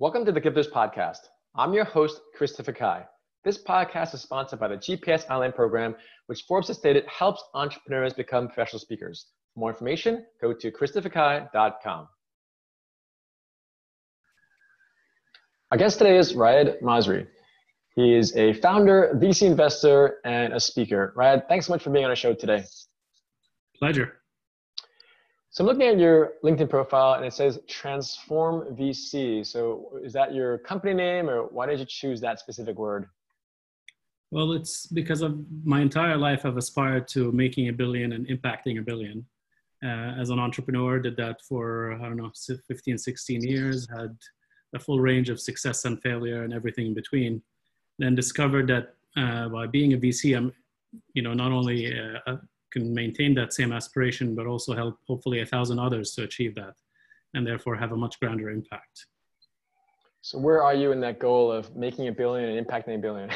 Welcome to the Gifters Podcast. I'm your host, Christopher Kai. This podcast is sponsored by the GPS Online program, which Forbes has stated helps entrepreneurs become professional speakers. For more information, go to christopherkai.com. Our guest today is Raed Masri. He is a founder, VC investor, and a speaker. Raed, thanks so much for being on our show today. Pleasure. So I'm looking at your LinkedIn profile and it says Transform VC. So is that your company name or why did you choose that specific word? Well, it's because of my entire life I've aspired to making a billion and impacting a billion. Uh, as an entrepreneur, did that for, I don't know, 15, 16 years, had a full range of success and failure and everything in between. Then discovered that uh, by being a VC, I'm, you know, not only uh, can maintain that same aspiration, but also help hopefully a thousand others to achieve that and therefore have a much grander impact. So where are you in that goal of making a billion and impacting a billion?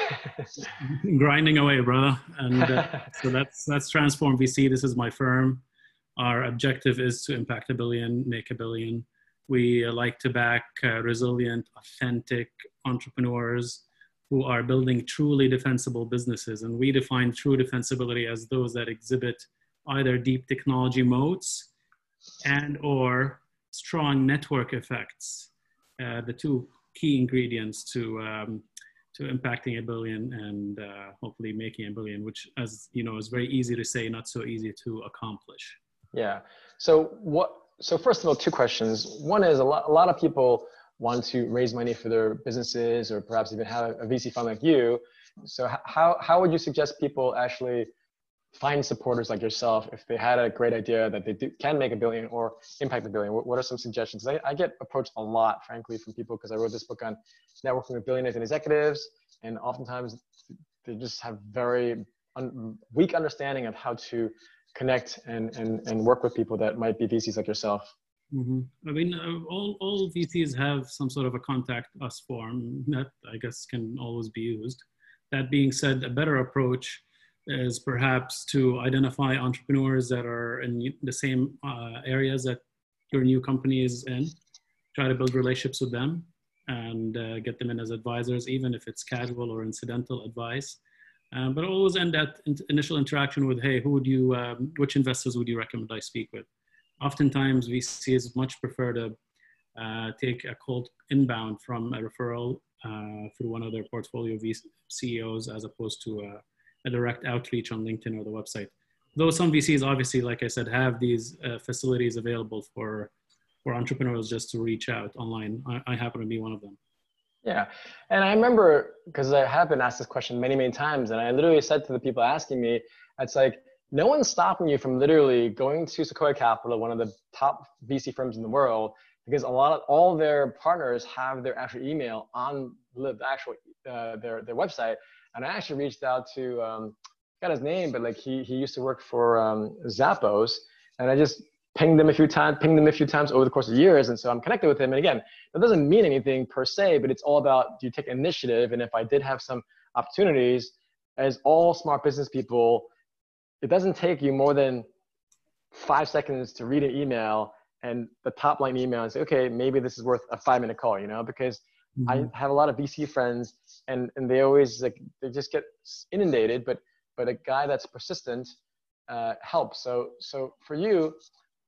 Grinding away, brother. And uh, so that's that's Transform VC. This is my firm. Our objective is to impact a billion, make a billion. We uh, like to back uh, resilient, authentic entrepreneurs who are building truly defensible businesses. And we define true defensibility as those that exhibit either deep technology moats and or strong network effects, uh, the two key ingredients to, um, to impacting a billion and uh, hopefully making a billion, which as you know, is very easy to say, not so easy to accomplish. Yeah. So what, so first of all, two questions. One is a lot, a lot of people want to raise money for their businesses or perhaps even have a VC fund like you. So how, how would you suggest people actually find supporters like yourself if they had a great idea that they do, can make a billion or impact a billion? What, what are some suggestions? I, I get approached a lot, frankly, from people because I wrote this book on networking with billionaires and executives. And oftentimes they just have very un, weak understanding of how to connect and, and, and work with people that might be VCs like yourself. Mm-hmm. I mean, uh, all, all VCs have some sort of a contact us form that I guess can always be used. That being said, a better approach is perhaps to identify entrepreneurs that are in the same uh, areas that your new company is in, try to build relationships with them and uh, get them in as advisors, even if it's casual or incidental advice. Um, but always end that in- initial interaction with, hey, who would you, um, which investors would you recommend I speak with? Oftentimes VCs much prefer to uh, take a cold inbound from a referral uh, through one of their portfolio CEOs as opposed to a, a, direct outreach on LinkedIn or the website. Though some VCs obviously, like I said, have these uh, facilities available for, for entrepreneurs just to reach out online. I, I happen to be one of them. Yeah. And I remember, because I have been asked this question many, many times, and I literally said to the people asking me, it's like, no one's stopping you from literally going to Sequoia Capital, one of the top VC firms in the world, because a lot of all their partners have their actual email on the actual uh, their their website. And I actually reached out to um, got his name, but like he he used to work for um, Zappos, and I just pinged them a few times, pinged them a few times over the course of years, and so I'm connected with him. And again, that doesn't mean anything per se, but it's all about do you take initiative? And if I did have some opportunities, as all smart business people it doesn't take you more than five seconds to read an email and the top line email and say, okay, maybe this is worth a five minute call, you know, because mm-hmm. I have a lot of VC friends and, and they always like, they just get inundated, but, but a guy that's persistent uh, helps. So, so for you,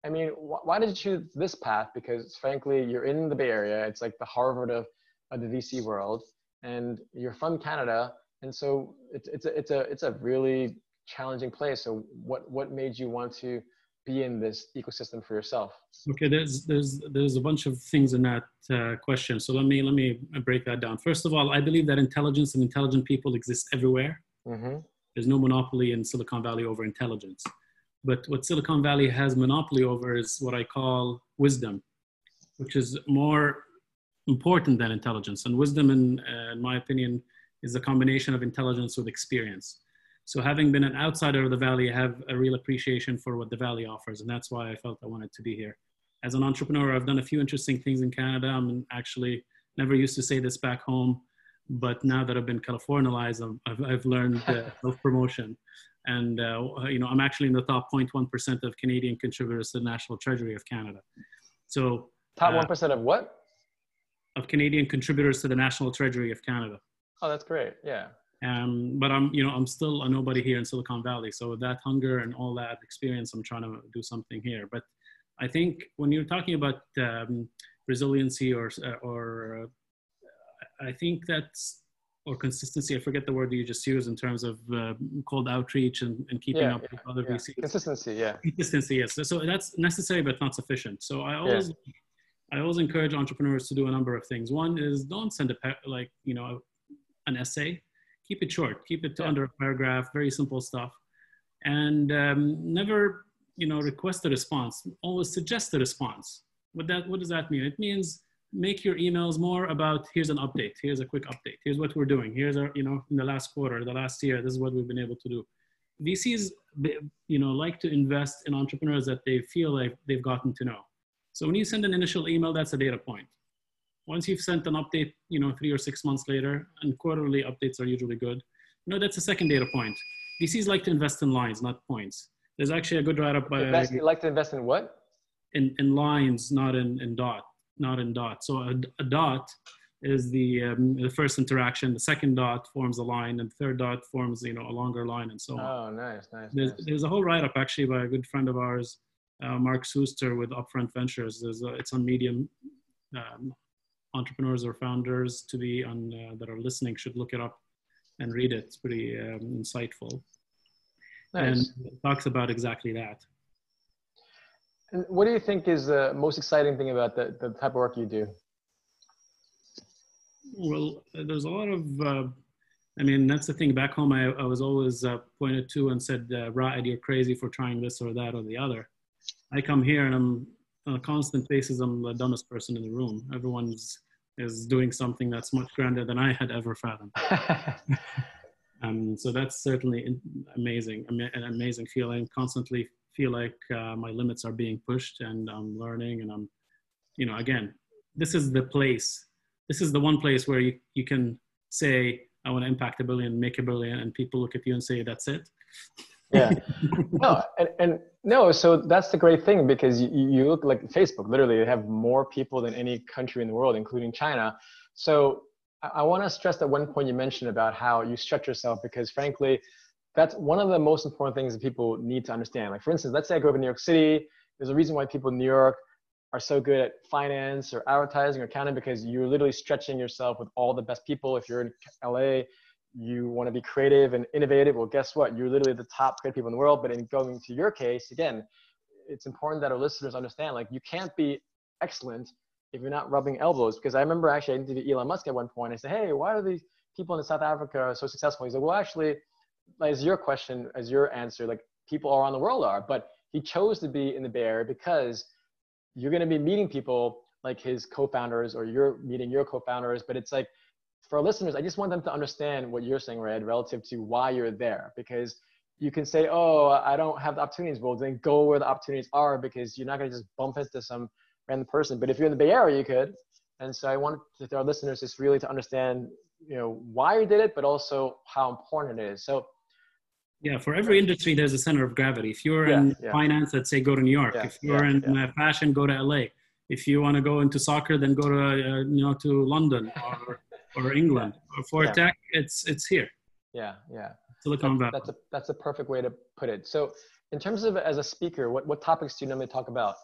I mean, wh- why did you choose this path? Because frankly, you're in the Bay Area. It's like the Harvard of, of the VC world and you're from Canada. And so it's, it's a, it's a, it's a really challenging place. So what what made you want to be in this ecosystem for yourself? Okay, there's there's there's a bunch of things in that uh, question. So let me let me break that down. First of all, I believe that intelligence and intelligent people exist everywhere. Mm-hmm. There's no monopoly in Silicon Valley over intelligence. But what Silicon Valley has monopoly over is what I call wisdom, which is more important than intelligence. And wisdom, in, uh, in my opinion, is a combination of intelligence with experience. So having been an outsider of the Valley, I have a real appreciation for what the Valley offers. And that's why I felt I wanted to be here. As an entrepreneur, I've done a few interesting things in Canada. I'm actually never used to say this back home, but now that I've been Californialized, I've, I've learned uh, self-promotion. And, uh, you know, I'm actually in the top 0.1% of Canadian contributors to the National Treasury of Canada. So top 1% uh, of what? of Canadian contributors to the National Treasury of Canada. Oh, that's great. Yeah. Um, but I'm, you know, I'm still a nobody here in Silicon Valley. So with that hunger and all that experience, I'm trying to do something here. But I think when you're talking about um, resiliency or, or uh, I think that's, or consistency, I forget the word you just used in terms of uh, cold outreach and, and keeping Yeah, up with other yeah. VCs. Consistency. Yeah. Consistency, yes. So that's necessary but not sufficient. So I always, I always encourage entrepreneurs to do a number of things. One is don't send a like you know an essay. Keep it short. Keep it to Yeah. under a paragraph. Very simple stuff, and um, never you know request a response. Always suggest a response. What that what does that mean? It means make your emails more about here's an update. Here's a quick update. Here's what we're doing. Here's our you know in the last quarter, the last year. This is what we've been able to do. VCs, you know, like to invest in entrepreneurs that they feel like they've gotten to know. So when you send an initial email, that's a data point. Once you've sent an update, you know, three or six months later, and quarterly updates are usually good, you know, that's a second data point. VCs like to invest in lines, not points. There's actually a good write-up by Invest, you like to invest in what? in, in lines, not in, in dot, not in dot. So a, a dot is the, um, the first interaction. The second dot forms a line, and the third dot forms, you know, a longer line, and so on. Oh, nice, nice. There's, nice. there's a whole write-up actually by a good friend of ours, uh, Mark Suster with Upfront Ventures. There's a, it's on Medium. Um, entrepreneurs or founders to be on uh, that are listening should look it up and read it. It's pretty um, insightful Nice. and it talks about exactly that. And what do you think is the most exciting thing about the, the type of work you do? Well, there's a lot of. Uh, I mean, that's the thing. Back home, I, I was always uh, pointed to and said, uh, "Raed, you're crazy for trying this or that or the other." I come here and I'm on a constant basis. I'm the dumbest person in the room. Everyone's is doing something that's much grander than I had ever fathomed. Um, so that's certainly amazing, an amazing feeling. Constantly feel like uh, my limits are being pushed, and I'm learning. And I'm, you know, again, this is the place. This is the one place where you, you can say, "I want to impact a billion, make a billion, and people look at you and say, "That's it." Yeah. No, and, and no, so that's the great thing because you, you look like Facebook, literally, they have more people than any country in the world, including China. So I, I want to stress that one point you mentioned about how you stretch yourself because, frankly, that's one of the most important things that people need to understand. Like, for instance, let's say I grew up in New York City. There's a reason why people in New York are so good at finance or advertising or accounting because you're literally stretching yourself with all the best people. If you're in LA, you want to be creative and innovative. Well, guess what? You're literally the top creative people in the world. But in going to your case, again, it's important that our listeners understand like you can't be excellent if you're not rubbing elbows. Because I remember actually I interviewed Elon Musk at one point. I said, hey, why are these people in South Africa so successful? He's like, well, actually, as your question, as your answer, like people around the world are. But he chose to be in the Bay Area because you're going to be meeting people like his co-founders or you're meeting your co-founders. But it's like for our listeners, I just want them to understand what you're saying, Red, relative to why you're there. Because you can say, oh, I don't have the opportunities. Well, then go where the opportunities are because you're not going to just bump into some random person. But if you're in the Bay Area, you could. And so I want our listeners just really to understand, you know, why you did it, but also how important it is. So Yeah, for every industry, there's a center of gravity. If you're Yeah, in yeah. finance, let's say go to New York. Yeah, if you're in uh, fashion, go to LA. If you want to go into soccer, then go to uh, you know to London or or England. Or for Yeah. tech, it's it's here, yeah, yeah. Silicon Valley. That's a that's a perfect way to put it. So in terms of as a speaker, what, what topics do you normally talk about?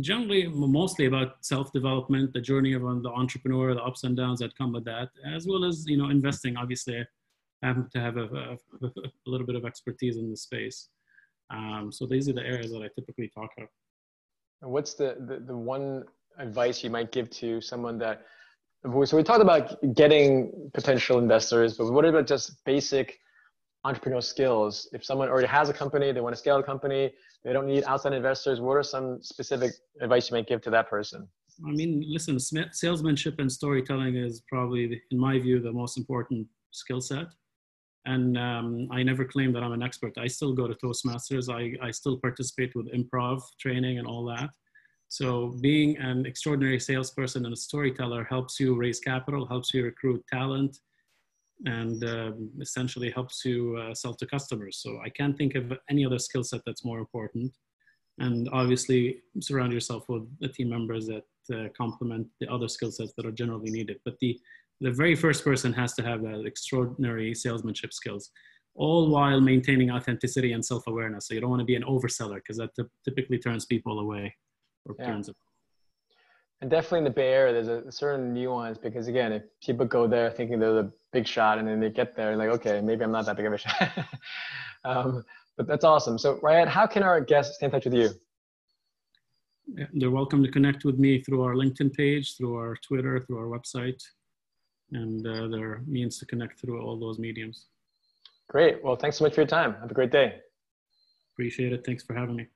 Generally, mostly about self-development, the journey of the entrepreneur, the ups and downs that come with that, as well as you know investing. Obviously, I happen to have a, a, a little bit of expertise in the space. Um, so these are the areas that I typically talk about. What's the, the, the one advice you might give to someone that, so we talked about getting potential investors, but what about just basic entrepreneurial skills? If someone already has a company, they want to scale a company, they don't need outside investors, what are some specific advice you might give to that person? I mean, listen, salesmanship and storytelling is probably, in my view, the most important skill set. And um, I never claim that I'm an expert. I still go to Toastmasters. I, I still participate with improv training and all that. So being an extraordinary salesperson and a storyteller helps you raise capital, helps you recruit talent, and um, essentially helps you uh, sell to customers. So I can't think of any other skill set that's more important. And obviously, surround yourself with the team members that uh, complement the other skill sets that are generally needed. But the, the very first person has to have that extraordinary salesmanship skills, all while maintaining authenticity and self-awareness. So you don't want to be an overseller because that typically turns people away or yeah. turns and definitely in the Bay Area, there's a certain nuance because again, if people go there thinking they're the big shot and then they get there and like, okay, maybe I'm not that big of a shot. um, but that's awesome. So Ryan, how can our guests stay in touch with you? They're welcome to connect with me through our LinkedIn page, through our Twitter, through our website, and uh, there are means to connect through all those mediums. Great. Well, thanks so much for your time. Have a great day. Appreciate it. Thanks for having me.